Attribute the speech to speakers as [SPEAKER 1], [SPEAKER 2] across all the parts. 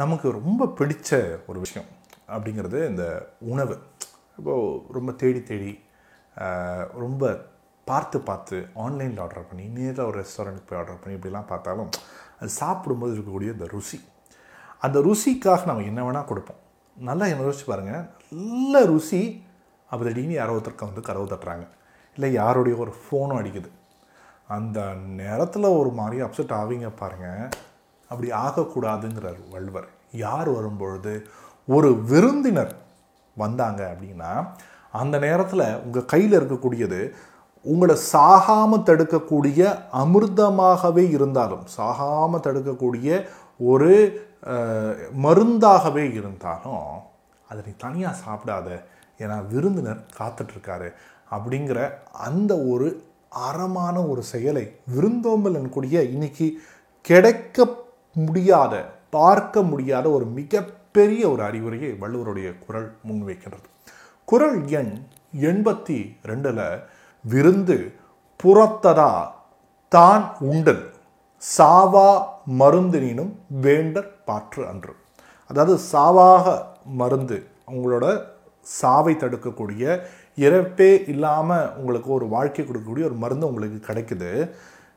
[SPEAKER 1] நமக்கு ரொம்ப பிடிச்ச ஒரு விஷயம் அப்படிங்கிறது இந்த உணவு. இப்போது ரொம்ப தேடி தேடி ரொம்ப பார்த்து பார்த்து ஆன்லைனில் ஆர்டர் பண்ணி நேரில் ஒரு ரெஸ்டாரண்ட்டுக்கு போய் ஆர்டர் பண்ணி இப்படிலாம் பார்த்தாலும் அது சாப்பிடும்போது இருக்கக்கூடிய இந்த ருசி. அந்த ருசிக்காக நம்ம என்ன வேணால் கொடுப்போம். நல்லா என்ன யோசிச்சு பாருங்கள் நல்ல ருசி அப்போ திடீர்னு யாரோ ஒருத்தருக்கு வந்து கதவு தட்டுறாங்க. இல்லை யாருடைய ஒரு ஃபோனும் அடிக்குது. அந்த நேரத்தில் ஒரு மாதிரி அப்செட் ஆவீங்க பாருங்கள் அப்படி ஆகக்கூடாதுங்கிறார் வள்ளுவர். யார் வரும்பொழுது ஒரு விருந்தினர் வந்தாங்க அப்படின்னா அந்த நேரத்தில் உங்கள் கையில் இருக்கக்கூடியது உங்களை சாகாமல் தடுக்கக்கூடிய அமிர்தமாகவே இருந்தாலும் சாகாமல் தடுக்கக்கூடிய ஒரு மருந்தாகவே இருந்தாலும் அதை நீ தனியாக சாப்பிடாத. ஏன்னா விருந்தினர் காத்துட்ருக்காரு அப்படிங்கிற அந்த ஒரு அறமான ஒரு செயலை விருந்தோம்பல் எனக்கூடிய இன்னைக்கு கிடைக்க முடியாத பார்க்க முடியாத ஒரு மிகப்பெரிய ஒரு அறிவுரையை வள்ளுவருடைய குரல் முன்வைக்கின்றது. குரல் எண் எண்பத்தி ரெண்டில் விருந்து புறத்ததா தான் உண்டல் சாவா மருந்தினும் வேண்டற் பாற்று அன்று. அதாவது சாவாக மருந்து உங்களோட சாவை தடுக்கக்கூடிய இறப்பே இல்லாமல் உங்களுக்கு ஒரு வாழ்க்கை கொடுக்கக்கூடிய ஒரு மருந்து உங்களுக்கு கிடைக்குது.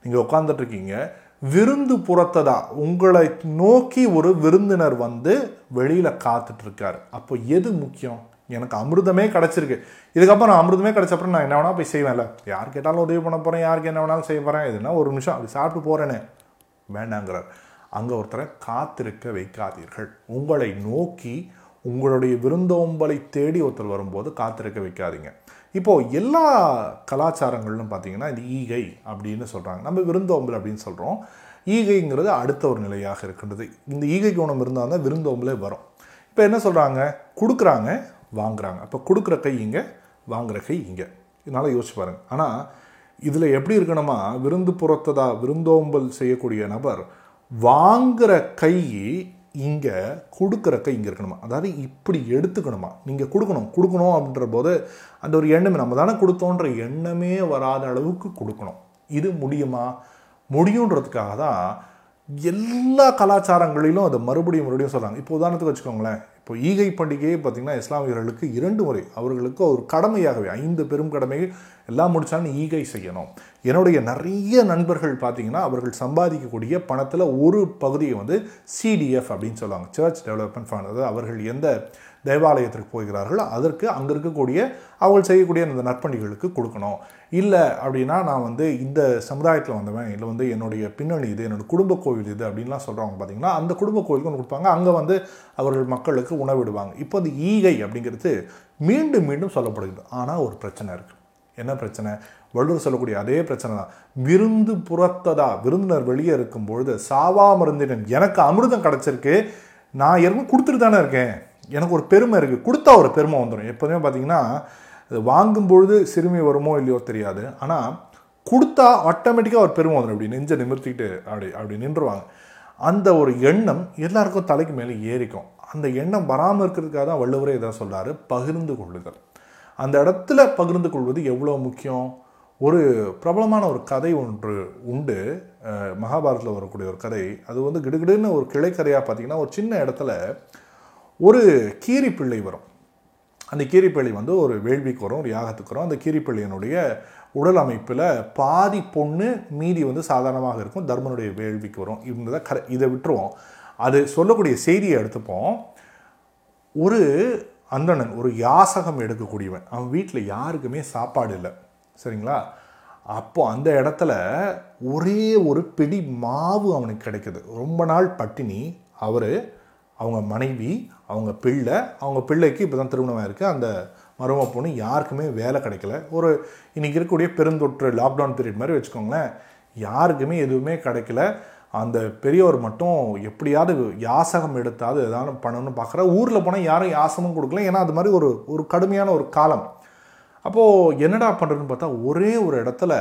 [SPEAKER 1] நீங்கள் உட்காந்துட்டு இருக்கீங்க. விருந்து புறத்ததா? உங்களை நோக்கி ஒரு விருந்தினர் வந்து வெளியில் காத்துட்டு இருக்காரு அப்போ எது முக்கியம்? எனக்கு அமிர்தமே கிடச்சிருக்கு. இதுக்கப்புறம் நான் அமிர்தமே கிடச்சப்பறம் நான் என்ன வேணால் போய் செய்வேன்ல. யார் கேட்டாலும் உதவி பண்ண போகிறேன் யாருக்கு என்ன வேணாலும் செய்ய போகிறேன் இதுனா ஒரு நிமிஷம் அப்படி சாப்பிட்டு போகிறேனே வேண்டாங்கிறார். அங்கே ஒருத்தரை காத்திருக்க வைக்காதீர்கள். உங்களை நோக்கி உங்களுடைய விருந்தோம்பலை தேடி ஒருத்தர் வரும்போது காத்திருக்க வைக்காதீங்க. இப்போது எல்லா கலாச்சாரங்களிலும் பார்த்தீங்கன்னா இந்த ஈகை அப்படின்னு சொல்கிறாங்க நம்ம விருந்தோம்பல் அப்படின்னு சொல்கிறோம் ஈகைங்கிறது அடுத்த ஒரு நிலையாக இருக்கின்றது. இந்த ஈகை குணம் இருந்தால் தான் விருந்தோம்பலே வரும். இப்போ என்ன சொல்கிறாங்க கொடுக்குறாங்க வாங்குறாங்க. அப்போ கொடுக்குற கை இங்கே வாங்குற கை இங்கே. இதனால் யோசிச்சு பாருங்க. ஆனால் இதில் எப்படி இருக்கணுமா? விருந்து புறத்ததா விருந்தோம்பல் செய்யக்கூடிய நபர் வாங்குற கை இங்கே கொடுக்குறக்க இங்கே இருக்கணுமா? அதாவது இப்படி எடுத்துக்கணுமா? நீங்கள் கொடுக்கணும். கொடுக்கணும் அப்படின்ற போது அந்த ஒரு எண்ணமே நம்ம தானே கொடுத்தோன்ற எண்ணமே வராத அளவுக்கு கொடுக்கணும். இது முடியுமா? முடியுன்றதுக்காக தான் எல்லா கலாச்சாரங்களிலும் அதை மறுபடியும் மறுபடியும் சொல்கிறாங்க இப்போ உதாரணத்துக்கு வச்சுக்கோங்களேன். இப்போ ஈகை பண்டிகையே பார்த்திங்கன்னா இஸ்லாமியர்களுக்கு இரண்டு முறை அவர்களுக்கு ஒரு கடமையாகவே ஐந்து பெரும் கடமைகள் எல்லாம் முடித்தாலும் ஈகை செய்யணும். என்னுடைய நிறைய நண்பர்கள் பார்த்தீங்கன்னா அவர்கள் சம்பாதிக்கக்கூடிய பணத்தில் ஒரு பகுதியை வந்து சிடிஎஃப் அப்படின்னு சொல்லுவாங்க. சர்ச் டெவலப்மெண்ட் ஃபண்ட் அதாவது அவர்கள் எந்த தேவாலயத்திற்கு போகிறார்களோ அதற்கு அங்கே இருக்கக்கூடிய அவர்கள் செய்யக்கூடிய அந்த நற்பணிகளுக்கு கொடுக்கணும். இல்லை அப்படின்னா நான் வந்து இந்த சமுதாயத்தில் வந்தவன் இல்லை வந்து என்னுடைய பின்னணி இது என்னோடய குடும்ப கோவில் இது அப்படின்லாம் சொல்கிறவங்க பார்த்தீங்கன்னா அந்த குடும்ப கோவிலுக்கு ஒன்று கொடுப்பாங்க. அங்கே வந்து அவர்கள் மக்களுக்கு உணவிடுவாங்க. இப்போ அந்த ஈகை அப்படிங்கிறது மீண்டும் மீண்டும் சொல்லப்படுகிறது. ஆனால் ஒரு பிரச்சனை இருக்குது என்ன பிரச்சனை? வள்ளுவர் சொல்லக்கூடிய அதே பிரச்சனை தான். விருந்து புறத்ததா விருந்தினர் வெளியே இருக்கும் பொழுது சாவா மருந்தினன் எனக்கு அமிர்தம் கிடச்சிருக்கு. நான் ஏற்கனவே கொடுத்துட்டு தானே இருக்கேன். எனக்கு ஒரு பெருமை இருக்குது கொடுத்தா ஒரு பெருமை வந்துடும் எப்போதுமே பார்த்தீங்கன்னா வாங்கும் பொழுது சிறுமி வருமோ இல்லையோ தெரியாது. ஆனால் கொடுத்தா ஆட்டோமேட்டிக்காக ஒரு பெருமை வந்துடும் அப்படி நெஞ்சை நிமிர்த்திக்கிட்டு அப்படி அப்படி நின்றுவாங்க அந்த ஒரு எண்ணம் எல்லாருக்கும் தலைக்கு மேலே ஏறிக்கும். அந்த எண்ணம் வராமல் இருக்கிறதுக்காக தான் வள்ளுவரே இதை சொல்கிறாரு பகிர்ந்து கொள்ளுதல். அந்த இடத்துல பகிர்ந்து கொள்வது எவ்வளோ முக்கியம்? ஒரு பிரபலமான ஒரு கதை ஒன்று உண்டு. மகாபாரத்தில் மகாபாரதத்தில் வரக்கூடிய ஒரு கதை. அது வந்து கிடுகிடுன்னு ஒரு கிளைக்கதையாக பார்த்தீங்கன்னா ஒரு சின்ன இடத்துல ஒரு கீரி பிள்ளை வரும். அந்த கீரிப்பள்ளி வந்து ஒரு வேள்விக்கு வரும் ஒரு யாகத்துக்கு வரும். அந்த கீரிப்பள்ளியினுடைய உடல் அமைப்பில் பாதி பொண்ணு மீதி வந்து சாதாரணமாக இருக்கும். தர்மனுடைய வேள்விக்கு வரும். இருந்ததை கரை இதை விட்டுருவோம். அது சொல்லக்கூடிய செய்தியை எடுத்துப்போம். ஒரு அந்தணன் ஒரு யாசகம் எடுக்கக்கூடியவன். அவன் வீட்டில் யாருக்குமே சாப்பாடு இல்லை. சரிங்களா? அப்போது அந்த இடத்துல ஒரே ஒரு பிடி மாவு அவனுக்கு கிடைக்குது. ரொம்ப நாள் பட்டினி அவர் அவங்க மனைவி அவங்க பிள்ளை அவங்க பிள்ளைக்கு இப்போ தான் திருமணம் இருக்குது அந்த மரும பொண்ணு யாருக்குமே வேலை கிடைக்கல. ஒரு இன்றைக்கி இருக்கக்கூடிய பெருந்தொற்று லாக்டவுன் பீரியட் மாதிரி வச்சுக்கோங்களேன் யாருக்குமே எதுவுமே கிடைக்கல. அந்த பெரியவர் மட்டும் எப்படியாவது யாசகம் எடுத்தாவது எதாவது பண்ணணும்னு பார்க்குற. ஊரில் போனால் யாரும் யாசமும் கொடுக்கல. ஏன்னா அது மாதிரி ஒரு ஒரு கடுமையான ஒரு காலம். அப்போது என்னடா பண்ணுறதுன்னு பார்த்தா ஒரே ஒரு இடத்துல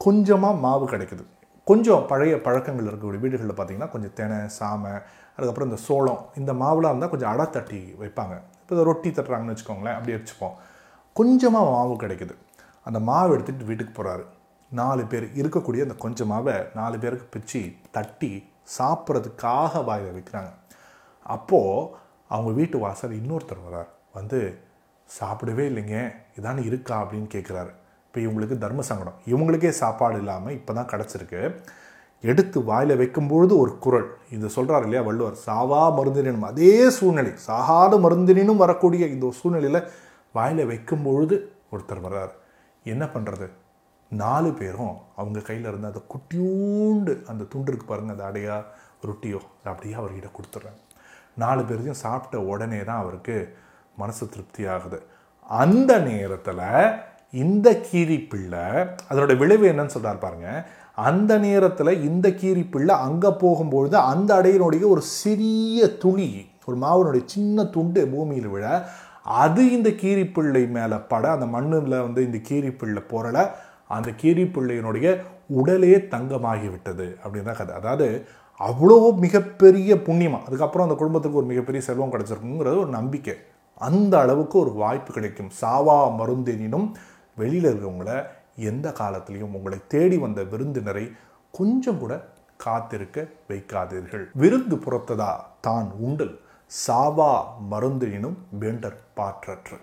[SPEAKER 1] கொஞ்சமாக மாவு கிடைக்குது. கொஞ்சம் பழைய பழக்கங்கள் இருக்கக்கூடிய வீடுகளில் பார்த்தீங்கன்னா கொஞ்சம் தினை சாமை அதுக்கப்புறம் இந்த சோளம் இந்த மாவுலாம் இருந்தால் கொஞ்சம் அடை தட்டி வைப்பாங்க. இப்போ இதை ரொட்டி தட்டுறாங்கன்னு வச்சுக்கோங்களேன் அப்படி வச்சுப்போம். கொஞ்சமாக மாவு கிடைக்குது. அந்த மாவு எடுத்துகிட்டு வீட்டுக்கு போகிறாரு நாலு பேர் இருக்கக்கூடிய அந்த கொஞ்சமாகவே நாலு பேருக்கு பிச்சு தட்டி சாப்பிட்றதுக்காக வாயில் வைக்கிறாங்க. அப்போது அவங்க வீட்டு வாசல் இன்னொருத்தர் வரார். வந்து சாப்பிடவே இல்லைங்க இதானே இருக்கா? அப்படின்னு கேட்குறாரு இப்போ இவங்களுக்கு தர்ம சங்கடம். இவங்களுக்கே சாப்பாடு இல்லாமல் இப்போ தான் கிடச்சிருக்கு. எடுத்து வாயில் வைக்கும்பொழுது ஒரு குரல். இது சொல்கிறார் இல்லையா வள்ளுவர். சாவா மருந்தினும் அதே சூழ்நிலை. சாகாத மருந்தினும் வரக்கூடிய இந்த சூழ்நிலையில் வாயில் வைக்கும் பொழுது ஒருத்தர் வர்றார். என்ன பண்ணுறது நாலு பேரும் அவங்க கையில் இருந்த அந்த குட்டியூண்டு அந்த துண்டு இருக்கு பாருங்கள் அந்த அடையா ரொட்டியோ அப்படியே அவர்கிட்ட கொடுத்துட்றாங்க நாலு பேர்த்தையும் சாப்பிட்ட உடனே தான் அவருக்கு மனசு திருப்தி ஆகுது அந்த நேரத்தில் இந்த கீரி பிள்ளை அதனோட விளைவு என்னன்னு சொல்கிறார் பாருங்க. அந்த நேரத்தில் இந்த கீரி பிள்ளை அங்கே போகும்பொழுது அந்த அடையினுடைய ஒரு சிறிய துளி ஒரு மாவனுடைய சின்ன துண்டு பூமியில் விழ அது இந்த கீரிப்பிள்ளை மேலே பட அந்த மண்ணில் வந்து இந்த கீரிப்பிள்ளை போறல அந்த கீரி பிள்ளையினுடைய உடலே தங்கமாகிவிட்டது அப்படின்னு தான் கதை. அதாவது அவ்வளோ மிகப்பெரிய புண்ணியமாக அதுக்கப்புறம் அந்த குடும்பத்துக்கு ஒரு மிகப்பெரிய செல்வம் கிடச்சிருக்குங்கிறது ஒரு நம்பிக்கை. அந்த அளவுக்கு ஒரு வாய்ப்பு கிடைக்கும். சாவா மருந்தெனினும் வெளியில் இருக்கவங்கள எந்த காலத்திலையும் உங்களை தேடி வந்த விருந்தினரை கொஞ்சம் கூட காத்திருக்க வைக்காதீர்கள். விருந்து புறத்ததா தான் உண்டு சாவா மருந்தினும் வேண்டர் பாற்றற்று.